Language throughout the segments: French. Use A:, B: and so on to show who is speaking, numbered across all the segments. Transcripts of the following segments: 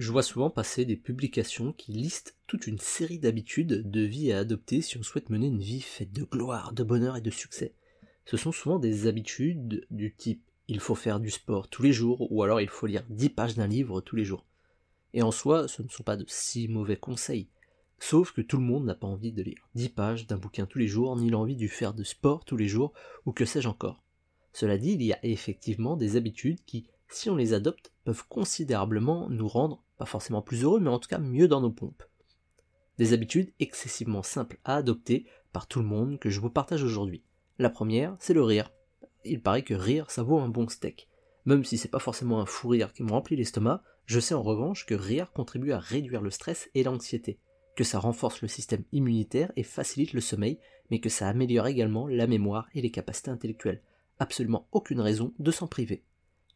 A: Je vois souvent passer des publications qui listent toute une série d'habitudes de vie à adopter si on souhaite mener une vie faite de gloire, de bonheur et de succès. Ce sont souvent des habitudes du type il faut faire du sport tous les jours ou alors il faut lire 10 pages d'un livre tous les jours. Et en soi, ce ne sont pas de si mauvais conseils. Sauf que tout le monde n'a pas envie de lire 10 pages d'un bouquin tous les jours, ni l'envie de faire de sport tous les jours, ou que sais-je encore. Cela dit, il y a effectivement des habitudes qui, si on les adopte, peuvent considérablement nous rendre pas forcément plus heureux, mais en tout cas mieux dans nos pompes. Des habitudes excessivement simples à adopter par tout le monde que je vous partage aujourd'hui. La première, c'est le rire. Il paraît que rire, ça vaut un bon steak. Même si c'est pas forcément un fou rire qui me remplit l'estomac, je sais en revanche que rire contribue à réduire le stress et l'anxiété, que ça renforce le système immunitaire et facilite le sommeil, mais que ça améliore également la mémoire et les capacités intellectuelles. Absolument aucune raison de s'en priver.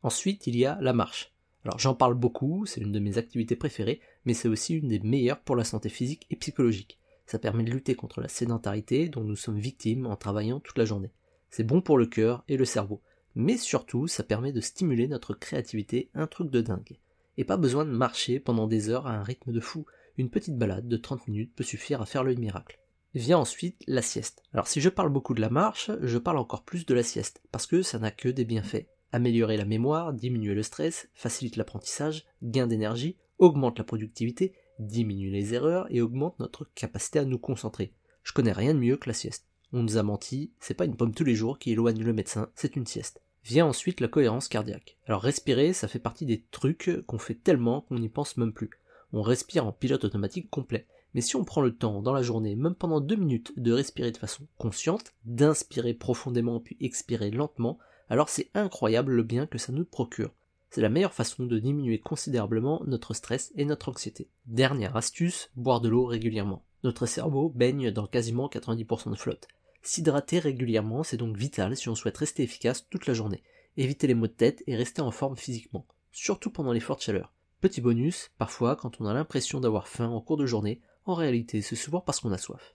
A: Ensuite, il y a la marche. Alors j'en parle beaucoup, c'est une de mes activités préférées, mais c'est aussi une des meilleures pour la santé physique et psychologique. Ça permet de lutter contre la sédentarité dont nous sommes victimes en travaillant toute la journée. C'est bon pour le cœur et le cerveau, mais surtout ça permet de stimuler notre créativité, un truc de dingue. Et pas besoin de marcher pendant des heures à un rythme de fou, une petite balade de 30 minutes peut suffire à faire le miracle. Vient ensuite la sieste. Alors si je parle beaucoup de la marche, je parle encore plus de la sieste, parce que ça n'a que des bienfaits améliorer la mémoire, diminuer le stress, facilite l'apprentissage, gain d'énergie, augmente la productivité, diminue les erreurs et augmente notre capacité à nous concentrer. Je connais rien de mieux que la sieste. On nous a menti, c'est pas une pomme tous les jours qui éloigne le médecin, c'est une sieste. Vient ensuite la cohérence cardiaque. Alors respirer, ça fait partie des trucs qu'on fait tellement qu'on n'y pense même plus. On respire en pilote automatique complet. Mais si on prend le temps dans la journée, même pendant deux minutes, de respirer de façon consciente, d'inspirer profondément puis expirer lentement, alors c'est incroyable le bien que ça nous procure. C'est la meilleure façon de diminuer considérablement notre stress et notre anxiété. Dernière astuce, boire de l'eau régulièrement. Notre cerveau baigne dans quasiment 90% de flotte. S'hydrater régulièrement, c'est donc vital si on souhaite rester efficace toute la journée, éviter les maux de tête et rester en forme physiquement, surtout pendant les fortes chaleurs. Petit bonus, parfois quand on a l'impression d'avoir faim en cours de journée, en réalité c'est souvent parce qu'on a soif.